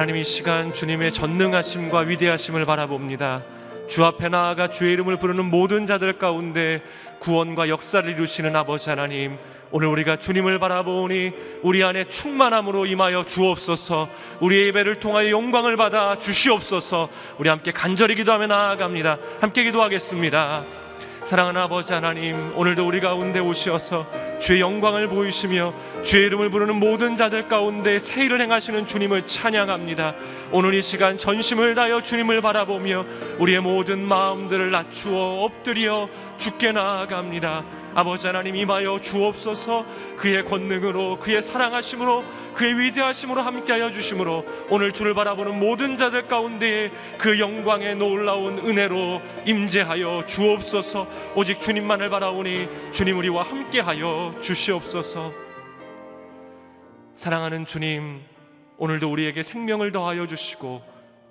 하나님 이 시간 주님의 전능하심과 위대하심을 바라봅니다. 주 앞에 나아가 주의 이름을 부르는 모든 자들 가운데 구원과 역사를 이루시는 아버지 하나님 오늘 우리가 주님을 바라보니 우리 안에 충만함으로 임하여 주옵소서. 우리의 예배를 통하여 영광을 받아 주시옵소서. 우리 함께 간절히 기도하며 나아갑니다. 함께 기도하겠습니다 사랑하는 아버지 하나님 오늘도 우리 가운데 오셔서 주의 영광을 보이시며 주의 이름을 부르는 모든 자들 가운데 새 일을 행하시는 주님을 찬양합니다. 오늘 이 시간 전심을 다하여 주님을 바라보며 우리의 모든 마음들을 낮추어 엎드려 주께 나아갑니다 아버지 하나님 임하여 주옵소서. 그의 권능으로 그의 사랑하심으로 그의 위대하심으로 함께하여 주심으로 오늘 주를 바라보는 모든 자들 가운데 그 영광의 놀라운 은혜로 임재하여 주옵소서. 오직 주님만을 바라오니 주님 우리와 함께하여 주시옵소서. 사랑하는 주님 오늘도 우리에게 생명을 더하여 주시고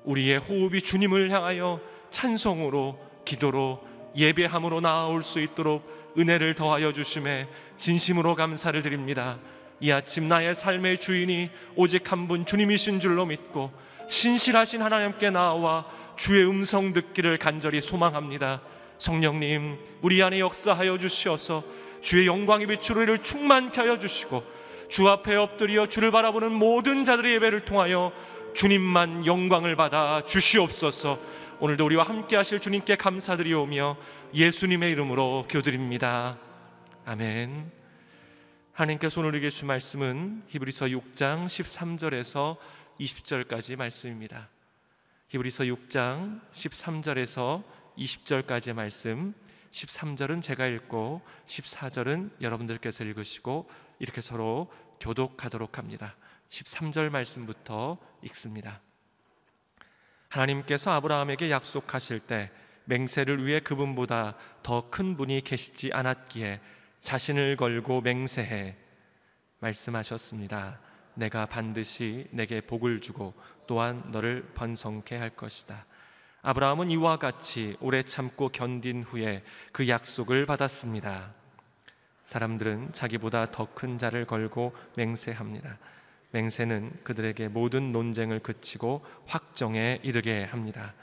우리의 호흡이 주님을 향하여 찬송으로 기도로 예배함으로 나아올 수 있도록 은혜를 더하여 주심에 진심으로 감사를 드립니다. 이 아침 나의 삶의 주인이 오직 한 분 주님이신 줄로 믿고 신실하신 하나님께 나와 주의 음성 듣기를 간절히 소망합니다. 성령님, 우리 안에 역사하여 주시어서 주의 영광의 빛으로 이를 충만케 하여 주시고 주 앞에 엎드려 주를 바라보는 모든 자들의 예배를 통하여 주님만 영광을 받아 주시옵소서. 오늘도 우리와 함께 하실 주님께 감사드리오며 예수님의 이름으로 교드립니다. 아멘. 하나님께서 오늘 우리에게 주 말씀은 히브리서 6장 13절에서 20절까지 말씀입니다. 히브리서 6장 13절에서 20절까지의 말씀 13절은 제가 읽고 14절은 여러분들께서 읽으시고 이렇게 서로 교독하도록 합니다. 13절 말씀부터 읽습니다. 하나님께서 아브라함에게 약속하실 때 맹세를 위해 그분보다 더 큰 분이 계시지 않았기에 자신을 걸고 맹세해 말씀하셨습니다. 내가 반드시 내게 복을 주고 또한 너를 번성케 할 것이다. 아브라함은 이와 같이 오래 참고 견딘 후에 그 약속을 받았습니다. 사람들은 자기보다 더 큰 자를 걸고 맹세합니다. 맹세는 그들에게 모든 논쟁을 그치고 확정에 이르게 합니다.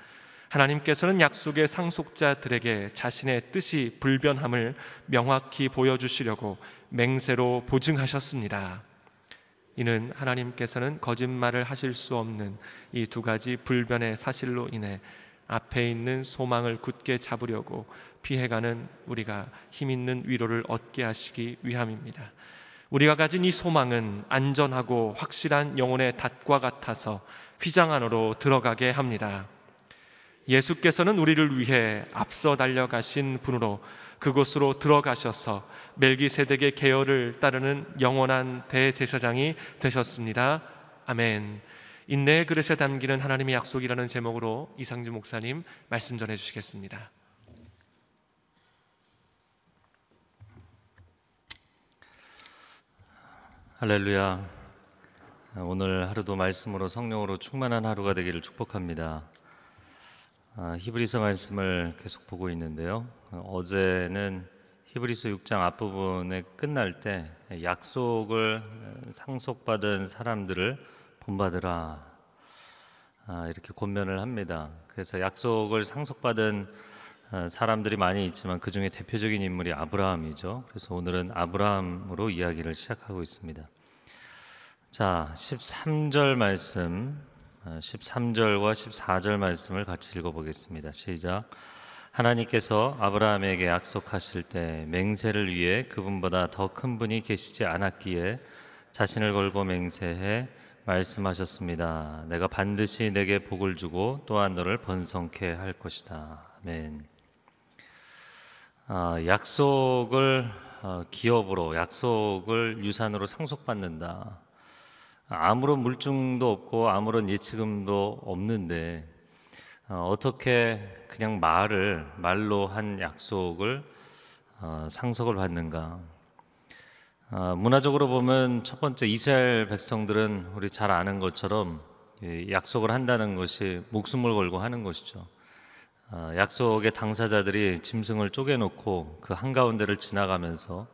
하나님께서는 약속의 상속자들에게 자신의 뜻이 불변함을 명확히 보여주시려고 맹세로 보증하셨습니다. 이는 하나님께서는 거짓말을 하실 수 없는 이 두 가지 불변의 사실로 인해 앞에 있는 소망을 굳게 잡으려고 피해가는 우리가 힘 있는 위로를 얻게 하시기 위함입니다. 우리가 가진 이 소망은 안전하고 확실한 영혼의 닷과 같아서 휘장 안으로 들어가게 합니다. 예수께서는 우리를 위해 앞서 달려가신 분으로 그곳으로 들어가셔서 멜기세덱의 계열을 따르는 영원한 대제사장이 되셨습니다. 아멘. 인내의 그릇에 담기는 하나님의 약속이라는 제목으로 이상주 목사님 말씀 전해 주시겠습니다. 할렐루야. 오늘 하루도 말씀으로 성령으로 충만한 하루가 되기를 축복합니다. 아, 히브리서 말씀을 계속 보고 있는데요. 어제는 히브리서 6장 앞부분에 끝날 때 약속을 상속받은 사람들을 본받으라 아, 이렇게 권면을 합니다. 그래서 약속을 상속받은 아, 사람들이 많이 있지만 그 중에 대표적인 인물이 아브라함이죠. 그래서 오늘은 아브라함으로 이야기를 시작하고 있습니다. 자, 13절 말씀, 13절과 아, 14절 말씀을 같이 읽어보겠습니다. 시작. 하나님께서 아브라함에게 약속하실 때 맹세를 위해 그분보다 더 큰 분이 계시지 않았기에 자신을 걸고 맹세해 말씀하셨습니다. 내가 반드시 내게 복을 주고 또한 너를 번성케 할 것이다. 아멘. 아, 약속을 어, 기업으로 약속을 유산으로 상속받는다. 아무런 물증도 없고 아무런 예치금도 없는데 어, 어떻게 그냥 말을 말로 한 약속을 어, 상속을 받는가? 어, 문화적으로 보면 첫 번째 이스라엘 백성들은 우리 잘 아는 것처럼 약속을 한다는 것이 목숨을 걸고 하는 것이죠. 어, 약속의 당사자들이 짐승을 쪼개놓고 그 한가운데를 지나가면서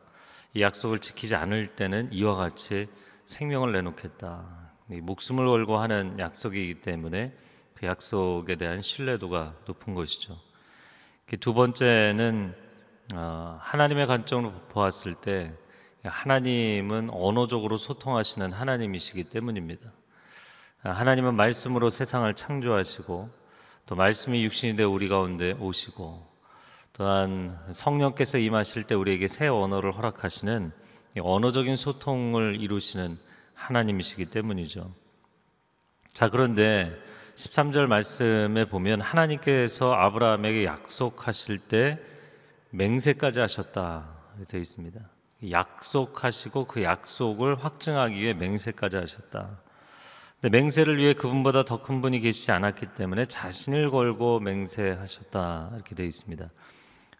이 약속을 지키지 않을 때는 이와 같이 생명을 내놓겠다. 목숨을 걸고 하는 약속이기 때문에 그 약속에 대한 신뢰도가 높은 것이죠. 두 번째는 어, 하나님의 관점으로 보았을 때 하나님은 언어적으로 소통하시는 하나님이시기 때문입니다. 하나님은 말씀으로 세상을 창조하시고 또 말씀이 육신이 되어 우리 가운데 오시고 또한 성령께서 임하실 때 우리에게 새 언어를 허락하시는 언어적인 소통을 이루시는 하나님이시기 때문이죠. 자, 그런데 13절 말씀에 보면 하나님께서 아브라함에게 약속하실 때 맹세까지 하셨다 되어 있습니다. 약속하시고 그 약속을 확증하기 위해 맹세까지 하셨다. 근데 맹세를 위해 그분보다 더 큰 분이 계시지 않았기 때문에 자신을 걸고 맹세하셨다 이렇게 되어 있습니다.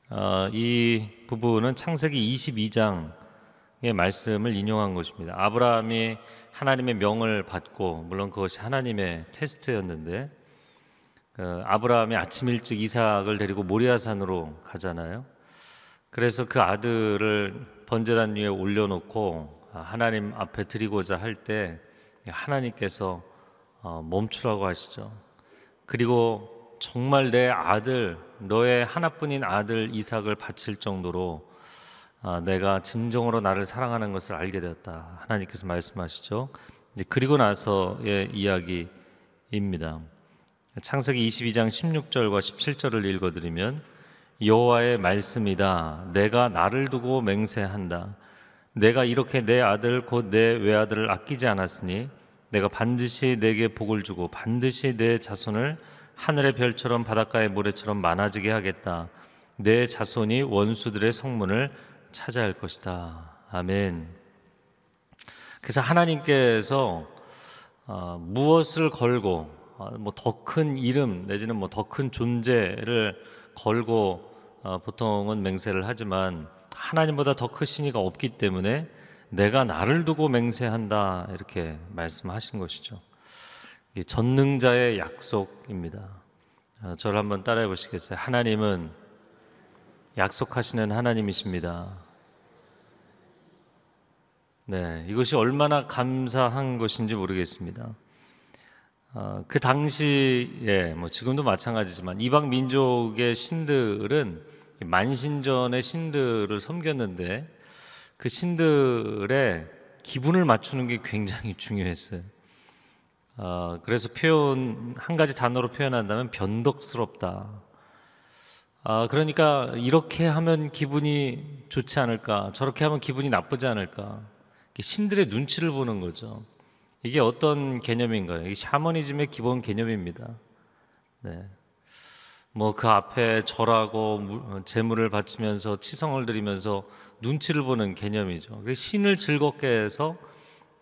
어, 이 부분은 창세기 22장의 말씀을 인용한 것입니다. 아브라함이 하나님의 명을 받고 물론 그것이 하나님의 테스트였는데 그 아브라함이 아침 일찍 이삭을 데리고 모리아산으로 가잖아요. 그래서 그 아들을 번제단 위에 올려놓고 하나님 앞에 드리고자 할때 하나님께서 어, 멈추라고 하시죠. 그리고 정말 내 아들, 너의 하나뿐인 아들 이삭을 바칠 정도로 아, 내가 진정으로 나를 사랑하는 것을 알게 되었다. 하나님께서 말씀하시죠. 그리고 나서의 이야기입니다. 창세기 22장 16절과 17절을 읽어드리면 여호와의 말씀이다. 내가 나를 두고 맹세한다. 내가 이렇게 내 아들 곧 내 외아들을 아끼지 않았으니 내가 반드시 내게 복을 주고 반드시 내 자손을 하늘의 별처럼 바닷가의 모래처럼 많아지게 하겠다. 내 자손이 원수들의 성문을 차지할 것이다. 아멘. 그래서 하나님께서 어, 무엇을 걸고 어, 뭐더 큰 이름 내지는 뭐 더 큰 존재를 걸고 어, 보통은 맹세를 하지만 하나님보다 더 크신 이가 없기 때문에 내가 나를 두고 맹세한다 이렇게 말씀하신 것이죠. 전능자의 약속입니다. 어, 저를 한번 따라해 보시겠어요? 하나님은 약속하시는 하나님이십니다. 네, 이것이 얼마나 감사한 것인지 모르겠습니다. 어, 그 당시에 뭐 지금도 마찬가지지만 이방 민족의 신들은 만신전의 신들을 섬겼는데 그 신들의 기분을 맞추는 게 굉장히 중요했어요. 어, 그래서 표현 한 가지 단어로 표현한다면 변덕스럽다. 아, 그러니까 이렇게 하면 기분이 좋지 않을까, 저렇게 하면 기분이 나쁘지 않을까. 신들의 눈치를 보는 거죠. 이게 어떤 개념인가요? 이 샤머니즘의 기본 개념입니다. 네. 뭐 그 앞에 절하고 무- 제물을 바치면서 치성을 드리면서 눈치를 보는 개념이죠. 신을 즐겁게 해서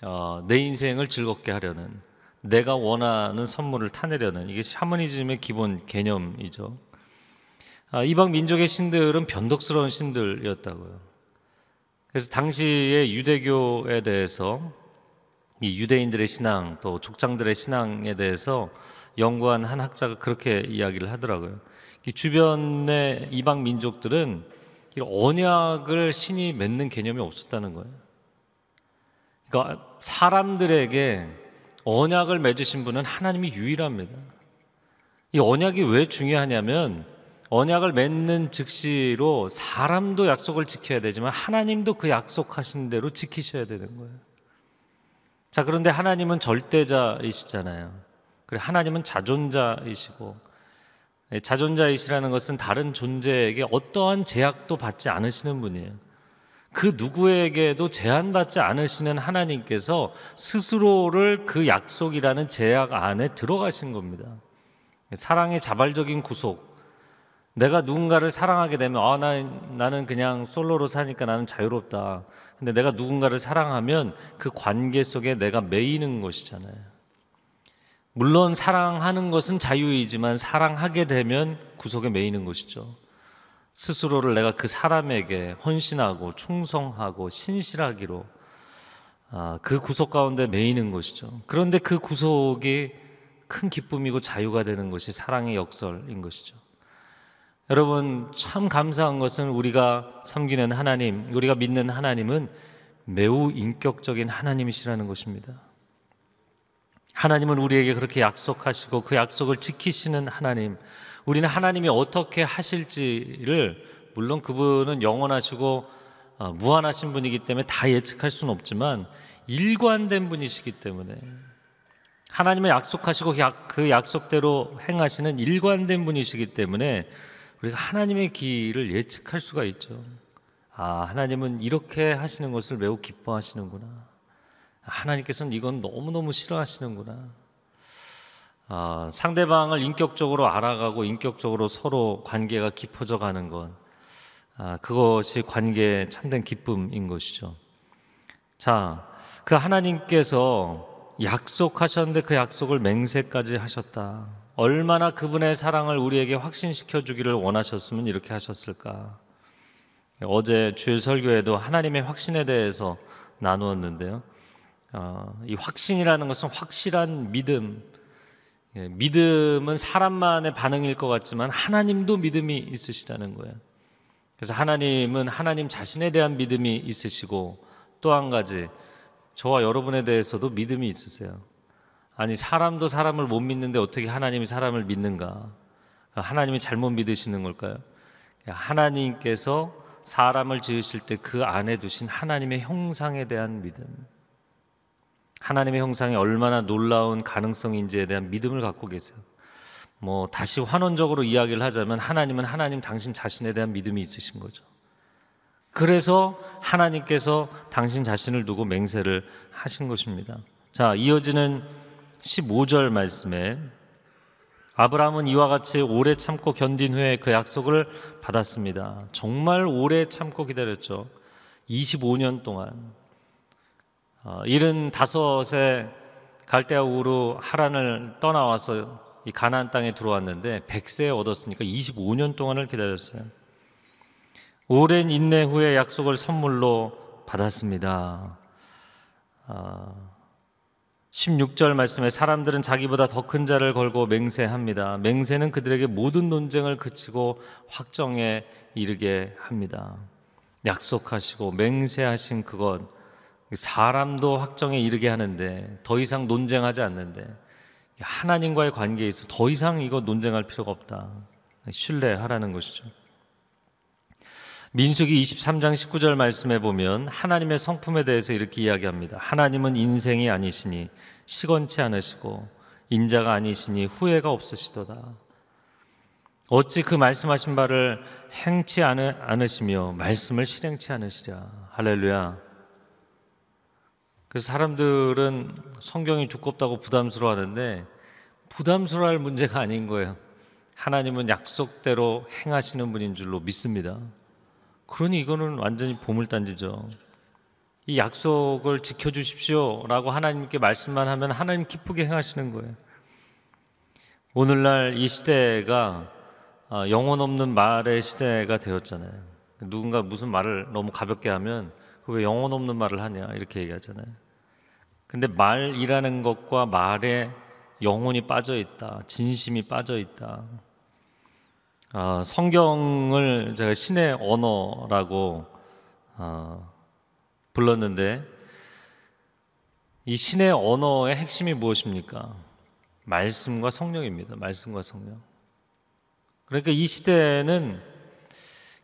어, 내 인생을 즐겁게 하려는 내가 원하는 선물을 타내려는 이게 샤머니즘의 기본 개념이죠. 아, 이방 민족의 신들은 변덕스러운 신들이었다고요. 그래서 당시의 유대교에 대해서 이 유대인들의 신앙 또 족장들의 신앙에 대해서 연구한 한 학자가 그렇게 이야기를 하더라고요. 이 주변의 이방 민족들은 이 언약을 신이 맺는 개념이 없었다는 거예요. 그러니까 사람들에게 언약을 맺으신 분은 하나님이 유일합니다. 이 언약이 왜 중요하냐면 언약을 맺는 즉시로 사람도 약속을 지켜야 되지만 하나님도 그 약속하신 대로 지키셔야 되는 거예요. 자, 그런데 하나님은 절대자이시잖아요. 그리고 하나님은 자존자이시고 예, 자존자이시라는 것은 다른 존재에게 어떠한 제약도 받지 않으시는 분이에요. 그 누구에게도 제한받지 않으시는 하나님께서 스스로를 그 약속이라는 제약 안에 들어가신 겁니다. 사랑의 자발적인 구속. 내가 누군가를 사랑하게 되면 아, 나, 나는 그냥 솔로로 사니까 나는 자유롭다. 근데 내가 누군가를 사랑하면 그 관계 속에 내가 매이는 것이잖아요. 물론 사랑하는 것은 자유이지만 사랑하게 되면 구속에 매이는 것이죠. 스스로를 내가 그 사람에게 헌신하고 충성하고 신실하기로 아, 그 구속 가운데 매이는 것이죠. 그런데 그 구속이 큰 기쁨이고 자유가 되는 것이 사랑의 역설인 것이죠. 여러분 참 감사한 것은 우리가 섬기는 하나님, 우리가 믿는 하나님은 매우 인격적인 하나님이시라는 것입니다. 하나님은 우리에게 그렇게 약속하시고 그 약속을 지키시는 하나님, 우리는 하나님이 어떻게 하실지를 물론 그분은 영원하시고 어, 무한하신 분이기 때문에 다 예측할 수는 없지만 일관된 분이시기 때문에 하나님의 약속하시고 약- 그 약속대로 행하시는 일관된 분이시기 때문에 우리가 하나님의 길을 예측할 수가 있죠. 아, 하나님은 이렇게 하시는 것을 매우 기뻐하시는구나. 하나님께서는 이건 너무너무 싫어하시는구나. 아, 상대방을 인격적으로 알아가고 인격적으로 서로 관계가 깊어져 가는 것. 아, 그것이 관계의 참된 기쁨인 것이죠. 자, 그 하나님께서 약속하셨는데 그 약속을 맹세까지 하셨다. 얼마나 그분의 사랑을 우리에게 확신시켜 주기를 원하셨으면 이렇게 하셨을까? 어제 주일 설교에도 하나님의 확신에 대해서 나누었는데요. 어, 이 확신이라는 것은 확실한 믿음. 예, 믿음은 사람만의 반응일 것 같지만 하나님도 믿음이 있으시다는 거예요. 그래서 하나님은 하나님 자신에 대한 믿음이 있으시고 또 한 가지 저와 여러분에 대해서도 믿음이 있으세요. 아니 사람도 사람을 못 믿는데 어떻게 하나님이 사람을 믿는가? 하나님이 잘못 믿으시는 걸까요? 하나님께서 사람을 지으실 때 그 안에 두신 하나님의 형상에 대한 믿음. 하나님의 형상이 얼마나 놀라운 가능성인지에 대한 믿음을 갖고 계세요. 뭐 다시 환원적으로 이야기를 하자면 하나님은 하나님 당신 자신에 대한 믿음이 있으신 거죠. 그래서 하나님께서 당신 자신을 두고 맹세를 하신 것입니다. 자, 이어지는 15절 말씀에 아브라함은 이와 같이 오래 참고 견딘 후에 그 약속을 받았습니다. 정말 오래 참고 기다렸죠. 25년 동안. 어, 75세 갈대아 우르 하란을 떠나와서 이 가나안 땅에 들어왔는데 100세에 얻었으니까 25년 동안을 기다렸어요. 오랜 인내 후에 약속을 선물로 받았습니다. 아, 16절 말씀에 사람들은 자기보다 더 큰 자를 걸고 맹세합니다. 맹세는 그들에게 모든 논쟁을 그치고 확정에 이르게 합니다. 약속하시고 맹세하신 그것 사람도 확정에 이르게 하는데 더 이상 논쟁하지 않는데 하나님과의 관계에 있어 더 이상 이거 논쟁할 필요가 없다. 신뢰하라는 것이죠. 민수기 23장 19절 말씀에 보면 하나님의 성품에 대해서 이렇게 이야기합니다. 하나님은 인생이 아니시니 시건치 않으시고 인자가 아니시니 후회가 없으시도다. 어찌 그 말씀하신 바를 행치 않으 시며 말씀을 실행치 않으시랴. 할렐루야. 그래서 사람들은 성경이 두껍다고 부담스러워하는데 부담스러워할 문제가 아닌 거예요. 하나님은 약속대로 행하시는 분인 줄로 믿습니다. 그러니 이거는 완전히 보물단지죠. 이 약속을 지켜주십시오라고 하나님께 말씀만 하면 하나님 기쁘게 행하시는 거예요. 오늘날 이 시대가 아, 영혼 없는 말의 시대가 되었잖아요. 누군가 무슨 말을 너무 가볍게 하면 왜 영혼 없는 말을 하냐 이렇게 얘기하잖아요. 근데 말이라는 것과 말에 영혼이 빠져 있다, 진심이 빠져 있다. 아, 성경을 제가 신의 언어라고 아, 불렀는데 이 신의 언어의 핵심이 무엇입니까? 말씀과 성령입니다. 말씀과 성령. 그러니까 이 시대는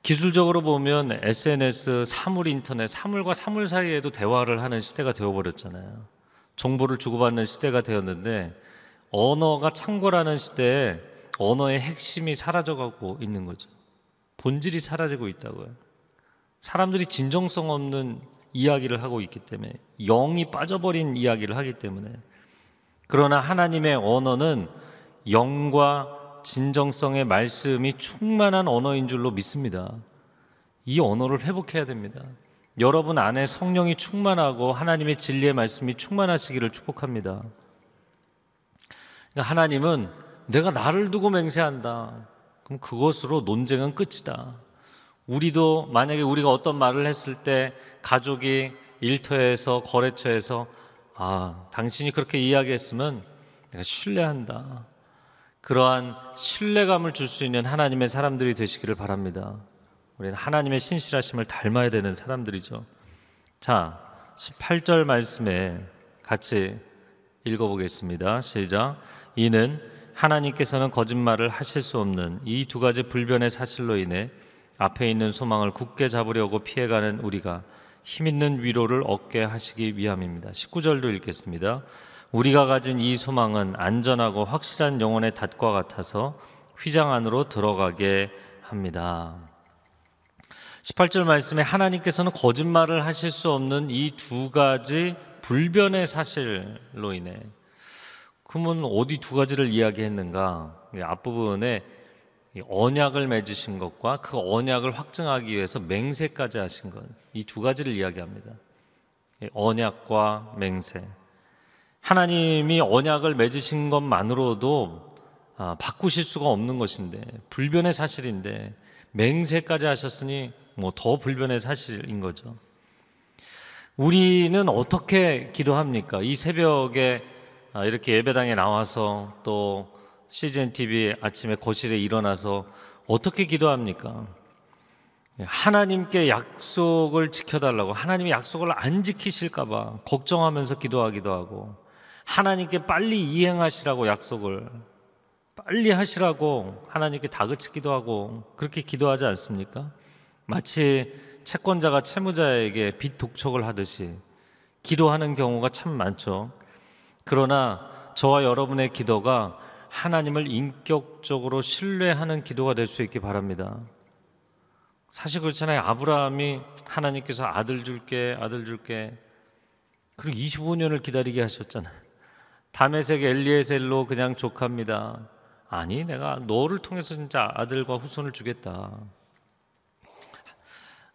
기술적으로 보면 SNS, 사물 인터넷, 사물과 사물 사이에도 대화를 하는 시대가 되어버렸잖아요. 정보를 주고받는 시대가 되었는데 언어가 창궐하는 시대에 언어의 핵심이 사라져가고 있는 거죠. 본질이 사라지고 있다고요. 사람들이 진정성 없는 이야기를 하고 있기 때문에 영이 빠져버린 이야기를 하기 때문에 그러나 하나님의 언어는 영과 진정성의 말씀이 충만한 언어인 줄로 믿습니다. 이 언어를 회복해야 됩니다. 여러분 안에 성령이 충만하고 하나님의 진리의 말씀이 충만하시기를 축복합니다. 그러니까 하나님은 내가 나를 두고 맹세한다. 그럼 그것으로 논쟁은 끝이다. 우리도 만약에 우리가 어떤 말을 했을 때 가족이 일터에서 거래처에서 아, 당신이 그렇게 이야기했으면 내가 신뢰한다. 그러한 신뢰감을 줄 수 있는 하나님의 사람들이 되시기를 바랍니다. 우리는 하나님의 신실하심을 닮아야 되는 사람들이죠. 자, 18절 말씀에 같이 읽어보겠습니다. 시작. 이는 하나님께서는 거짓말을 하실 수 없는 이 두 가지 불변의 사실로 인해 앞에 있는 소망을 굳게 잡으려고 피해가는 우리가 힘 있는 위로를 얻게 하시기 위함입니다. 19절도 읽겠습니다. 우리가 가진 이 소망은 안전하고 확실한 영혼의 닷과 같아서 휘장 안으로 들어가게 합니다. 18절 말씀에 하나님께서는 거짓말을 하실 수 없는 이 두 가지 불변의 사실로 인해 그러면 어디 두 가지를 이야기했는가? 앞부분에 언약을 맺으신 것과 그 언약을 확증하기 위해서 맹세까지 하신 것. 이 두 가지를 이야기합니다. 언약과 맹세. 하나님이 언약을 맺으신 것만으로도 아, 바꾸실 수가 없는 것인데 불변의 사실인데 맹세까지 하셨으니 뭐 더 불변의 사실인 거죠. 우리는 어떻게 기도합니까? 이 새벽에 아, 이렇게 예배당에 나와서 또 CGN TV 아침에 거실에 일어나서 어떻게 기도합니까? 하나님께 약속을 지켜달라고 하나님이 약속을 안 지키실까봐 걱정하면서 기도하기도 하고 하나님께 빨리 이행하시라고 약속을 빨리 하시라고 하나님께 다그치기도 하고 그렇게 기도하지 않습니까? 마치 채권자가 채무자에게 빚 독촉을 하듯이 기도하는 경우가 참 많죠. 그러나 저와 여러분의 기도가 하나님을 인격적으로 신뢰하는 기도가 될 수 있기 바랍니다. 사실 그렇잖아요. 아브라함이 하나님께서 아들 줄게, 아들 줄게. 그리고 25년을 기다리게 하셨잖아요. 다메섹 엘리에셀로 그냥 족합니다. 아니, 내가 너를 통해서 진짜 아들과 후손을 주겠다.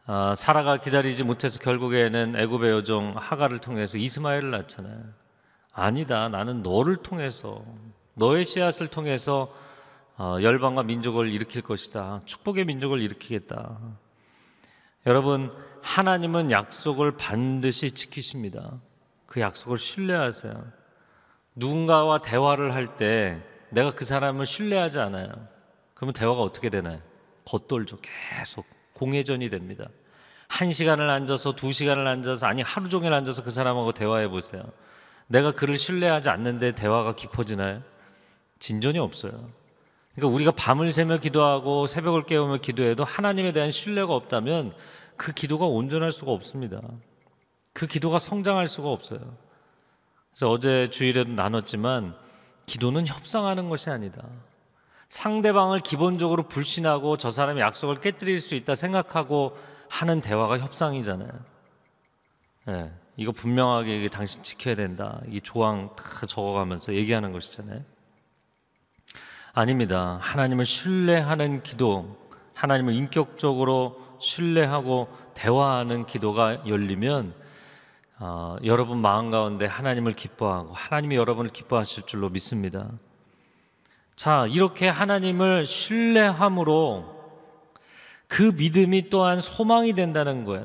아, 사라가 기다리지 못해서 결국에는 애굽의 여종 하가를 통해서 이스마엘을 낳잖아요. 아니다. 나는 너를 통해서 너의 씨앗을 통해서 어, 열방과 민족을 일으킬 것이다. 축복의 민족을 일으키겠다. 여러분, 하나님은 약속을 반드시 지키십니다. 그 약속을 신뢰하세요. 누군가와 대화를 할 때 내가 그 사람을 신뢰하지 않아요. 그러면 대화가 어떻게 되나요? 겉돌죠. 계속 공회전이 됩니다. 한 시간을 앉아서 두 시간을 앉아서 아니 하루 종일 앉아서 그 사람하고 대화해 보세요. 내가 그를 신뢰하지 않는데 대화가 깊어지나요? 진전이 없어요. 그러니까 우리가 밤을 새며 기도하고 새벽을 깨우며 기도해도 하나님에 대한 신뢰가 없다면 그 기도가 온전할 수가 없습니다. 그 기도가 성장할 수가 없어요. 그래서 어제 주일에도 나눴지만 기도는 협상하는 것이 아니다. 상대방을 기본적으로 불신하고 저 사람이 약속을 깨뜨릴 수 있다 생각하고 하는 대화가 협상이잖아요. 예, 이거 분명하게 이게 당신 지켜야 된다. 이 조항 다 적어가면서 얘기하는 것이잖아요. 아닙니다. 하나님을 신뢰하는 기도, 하나님을 인격적으로 신뢰하고 대화하는 기도가 열리면 어, 여러분 마음 가운데 하나님을 기뻐하고 하나님이 여러분을 기뻐하실 줄로 믿습니다. 자, 이렇게 하나님을 신뢰함으로 그 믿음이 또한 소망이 된다는 거예요.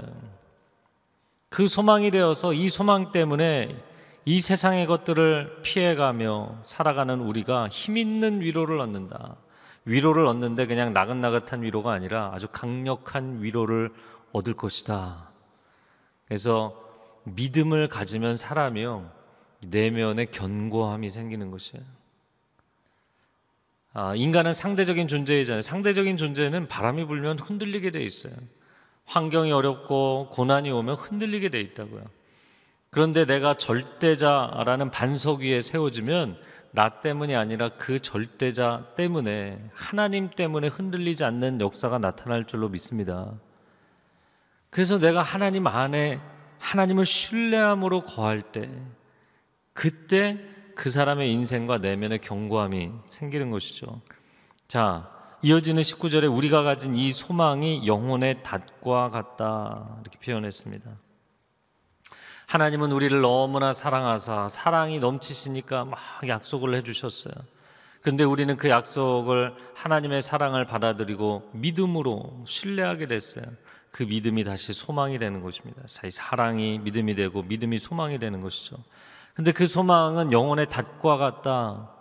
그 소망이 되어서 이 소망 때문에 이 세상의 것들을 피해가며 살아가는 우리가 힘 있는 위로를 얻는다. 위로를 얻는데 그냥 나긋나긋한 위로가 아니라 아주 강력한 위로를 얻을 것이다. 그래서 믿음을 가지면 사람이요 내면에 견고함이 생기는 것이에요. 아, 인간은 상대적인 존재이잖아요. 상대적인 존재는 바람이 불면 흔들리게 돼 있어요. 환경이 어렵고 고난이 오면 흔들리게 돼 있다고요. 그런데 내가 절대자라는 반석 위에 세워지면 나 때문이 아니라 그 절대자 때문에 하나님 때문에 흔들리지 않는 역사가 나타날 줄로 믿습니다. 그래서 내가 하나님 안에 하나님을 신뢰함으로 거할 때 그때 그 사람의 인생과 내면의 견고함이 생기는 것이죠. 자, 이어지는 19절에 우리가 가진 이 소망이 영혼의 닷과 같다. 이렇게 표현했습니다. 하나님은 우리를 너무나 사랑하사 사랑이 넘치시니까 막 약속을 해 주셨어요. 그런데 우리는 그 약속을 하나님의 사랑을 받아들이고 믿음으로 신뢰하게 됐어요. 그 믿음이 다시 소망이 되는 것입니다. 사랑이 믿음이 되고 믿음이 소망이 되는 것이죠. 근데 그 소망은 영혼의 닷과 같다.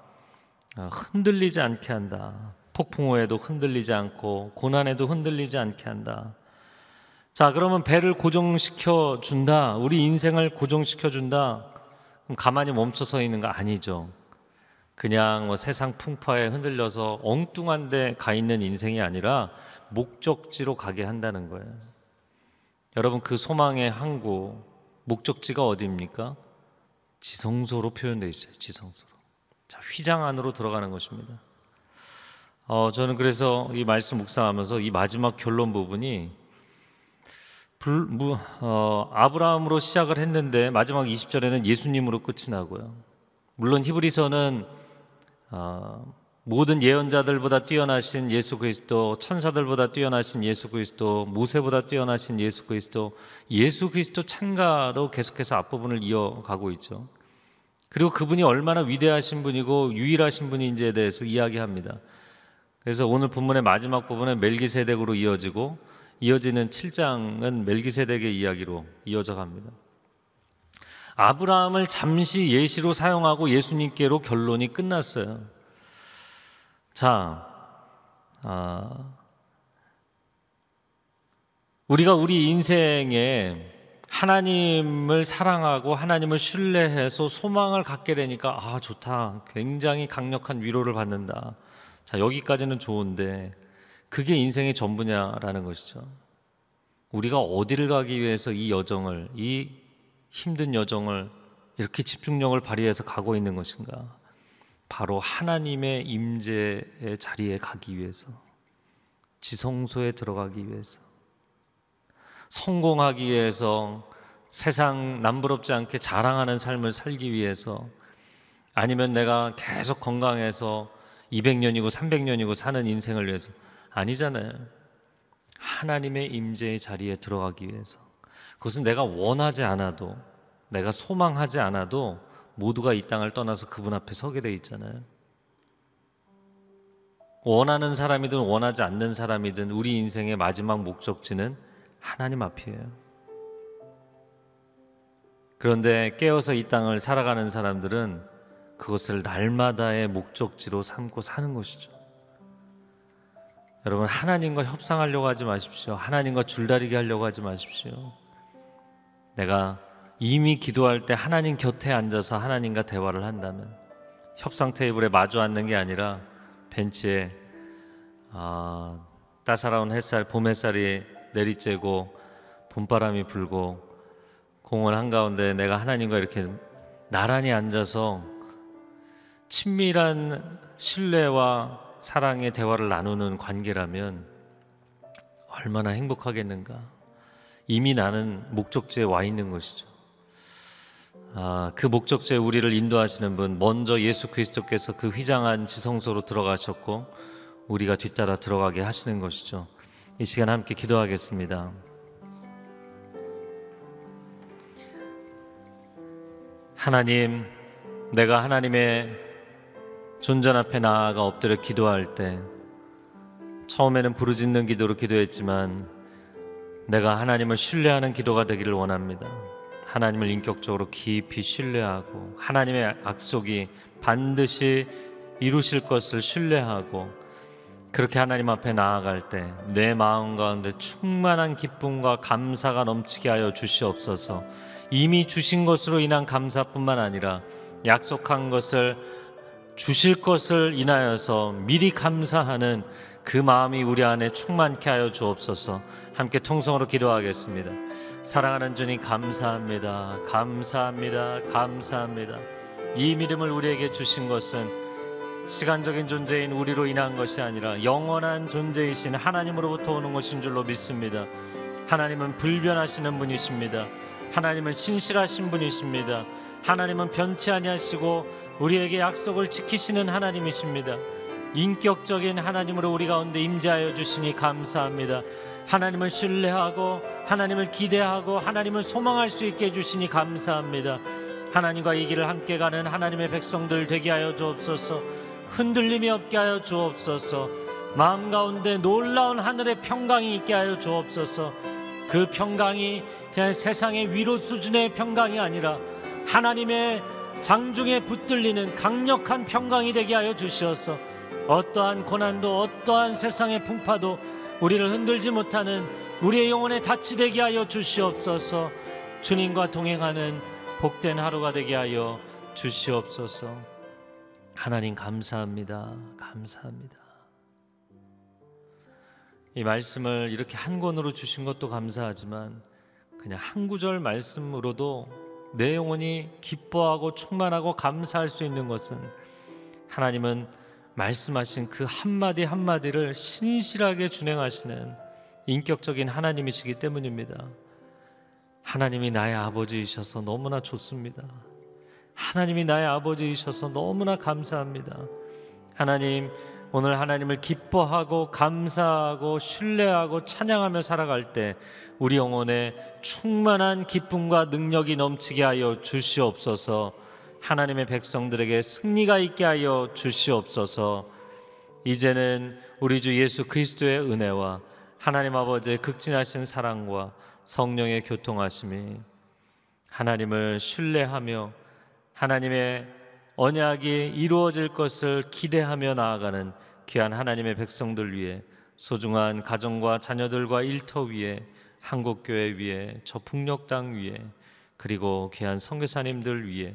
아, 흔들리지 않게 한다. 폭풍우에도 흔들리지 않고 고난에도 흔들리지 않게 한다. 자, 그러면 배를 고정시켜 준다. 우리 인생을 고정시켜 준다. 그럼 가만히 멈춰 서 있는 거 아니죠. 그냥 뭐 세상 풍파에 흔들려서 엉뚱한 데 가 있는 인생이 아니라 목적지로 가게 한다는 거예요. 여러분 그 소망의 항구 목적지가 어디입니까? 지성소로 표현되어 있어요. 지성소로. 자, 휘장 안으로 들어가는 것입니다. 어, 저는 그래서 이 말씀 묵상하면서 이 마지막 결론 부분이 불, 무, 어, 아브라함으로 시작을 했는데 마지막 20절에는 예수님으로 끝이 나고요. 물론 히브리서는 어, 모든 예언자들보다 뛰어나신 예수 그리스도, 천사들보다 뛰어나신 예수 그리스도, 모세보다 뛰어나신 예수 그리스도, 예수 그리스도 찬가로 계속해서 앞부분을 이어가고 있죠. 그리고 그분이 얼마나 위대하신 분이고 유일하신 분인지에 대해서 이야기합니다. 그래서 오늘 본문의 마지막 부분은 멜기세덱으로 이어지고 이어지는 7장은 멜기세덱의 이야기로 이어져 갑니다. 아브라함을 잠시 예시로 사용하고 예수님께로 결론이 끝났어요. 자, 아, 우리가 우리 인생에 하나님을 사랑하고 하나님을 신뢰해서 소망을 갖게 되니까 아 좋다. 굉장히 강력한 위로를 받는다. 자 여기까지는 좋은데 그게 인생의 전부냐라는 것이죠. 우리가 어디를 가기 위해서 이 여정을 이 힘든 여정을 이렇게 집중력을 발휘해서 가고 있는 것인가? 바로 하나님의 임재의 자리에 가기 위해서 지성소에 들어가기 위해서 성공하기 위해서 세상 남부럽지 않게 자랑하는 삶을 살기 위해서 아니면 내가 계속 건강해서 200년이고 300년이고 사는 인생을 위해서. 아니잖아요. 하나님의 임재의 자리에 들어가기 위해서 그것은 내가 원하지 않아도 내가 소망하지 않아도 모두가 이 땅을 떠나서 그분 앞에 서게 돼 있잖아요. 원하는 사람이든 원하지 않는 사람이든 우리 인생의 마지막 목적지는 하나님 앞이에요. 그런데 깨어서 이 땅을 살아가는 사람들은 그것을 날마다의 목적지로 삼고 사는 것이죠. 여러분 하나님과 협상하려고 하지 마십시오. 하나님과 줄다리기 하려고 하지 마십시오. 내가 이미 기도할 때 하나님 곁에 앉아서 하나님과 대화를 한다면 협상 테이블에 마주 앉는 게 아니라 벤치에 아, 따사로운 햇살, 봄 햇살이 내리쬐고 봄바람이 불고 공원 한가운데 내가 하나님과 이렇게 나란히 앉아서 친밀한 신뢰와 사랑의 대화를 나누는 관계라면 얼마나 행복하겠는가. 이미 나는 목적지에 와 있는 것이죠. 아, 그 목적지에 우리를 인도하시는 분, 먼저 예수 그리스도께서 그 휘장한 지성소로 들어가셨고, 우리가 뒤따라 들어가게 하시는 것이죠. 이 시간 함께 기도하겠습니다. 하나님, 내가 하나님의 존전 앞에 나아가 엎드려 기도할 때 처음에는 부르짖는 기도로 기도했지만 내가 하나님을 신뢰하는 기도가 되기를 원합니다. 하나님을 인격적으로 깊이 신뢰하고 하나님의 약속이 반드시 이루실 것을 신뢰하고 그렇게 하나님 앞에 나아갈 때 내 마음 가운데 충만한 기쁨과 감사가 넘치게 하여 주시옵소서. 이미 주신 것으로 인한 감사뿐만 아니라 약속한 것을 주실 것을 인하여서 미리 감사하는 그 마음이 우리 안에 충만케 하여 주옵소서. 함께 통성으로 기도하겠습니다. 사랑하는 주님 감사합니다. 감사합니다. 감사합니다. 이 믿음을 우리에게 주신 것은 시간적인 존재인 우리로 인한 것이 아니라 영원한 존재이신 하나님으로부터 오는 것인 줄로 믿습니다. 하나님은 불변하시는 분이십니다. 하나님은 신실하신 분이십니다. 하나님은 변치 아니하시고 우리에게 약속을 지키시는 하나님이십니다. 인격적인 하나님으로 우리 가운데 임재하여 주시니 감사합니다. 하나님을 신뢰하고 하나님을 기대하고 하나님을 소망할 수 있게 해 주시니 감사합니다. 하나님과 이 길을 함께 가는 하나님의 백성들 되게 하여 주옵소서. 흔들림이 없게 하여 주옵소서. 마음 가운데 놀라운 하늘의 평강이 있게 하여 주옵소서. 그 평강이 그냥 세상의 위로 수준의 평강이 아니라 하나님의 장중에 붙들리는 강력한 평강이 되게 하여 주시어서 어떠한 고난도 어떠한 세상의 풍파도 우리를 흔들지 못하는 우리의 영혼에 닿치 되게 하여 주시옵소서. 주님과 동행하는 복된 하루가 되게 하여 주시옵소서. 하나님 감사합니다. 감사합니다. 이 말씀을 이렇게 한 권으로 주신 것도 감사하지만 그냥 한 구절 말씀으로도 내 영혼이 기뻐하고 충만하고 감사할 수 있는 것은 하나님은 말씀하신 그 한마디 한마디를 신실하게 준행하시는 인격적인 하나님이시기 때문입니다. 하나님이 나의 아버지이셔서 너무나 좋습니다. 하나님이 나의 아버지이셔서 너무나 감사합니다. 하나님, 오늘 하나님을 기뻐하고 감사하고 신뢰하고 찬양하며 살아갈 때 우리 영혼에 충만한 기쁨과 능력이 넘치게 하여 주시옵소서. 하나님의 백성들에게 승리가 있게 하여 주시옵소서. 이제는 우리 주 예수 그리스도의 은혜와 하나님 아버지의 극진하신 사랑과 성령의 교통하심이 하나님을 신뢰하며 하나님의 언약이 이루어질 것을 기대하며 나아가는 귀한 하나님의 백성들 위해 소중한 가정과 자녀들과 일터 위에 한국교회 위에 저 북녘 위에 그리고 귀한 선교사님들 위해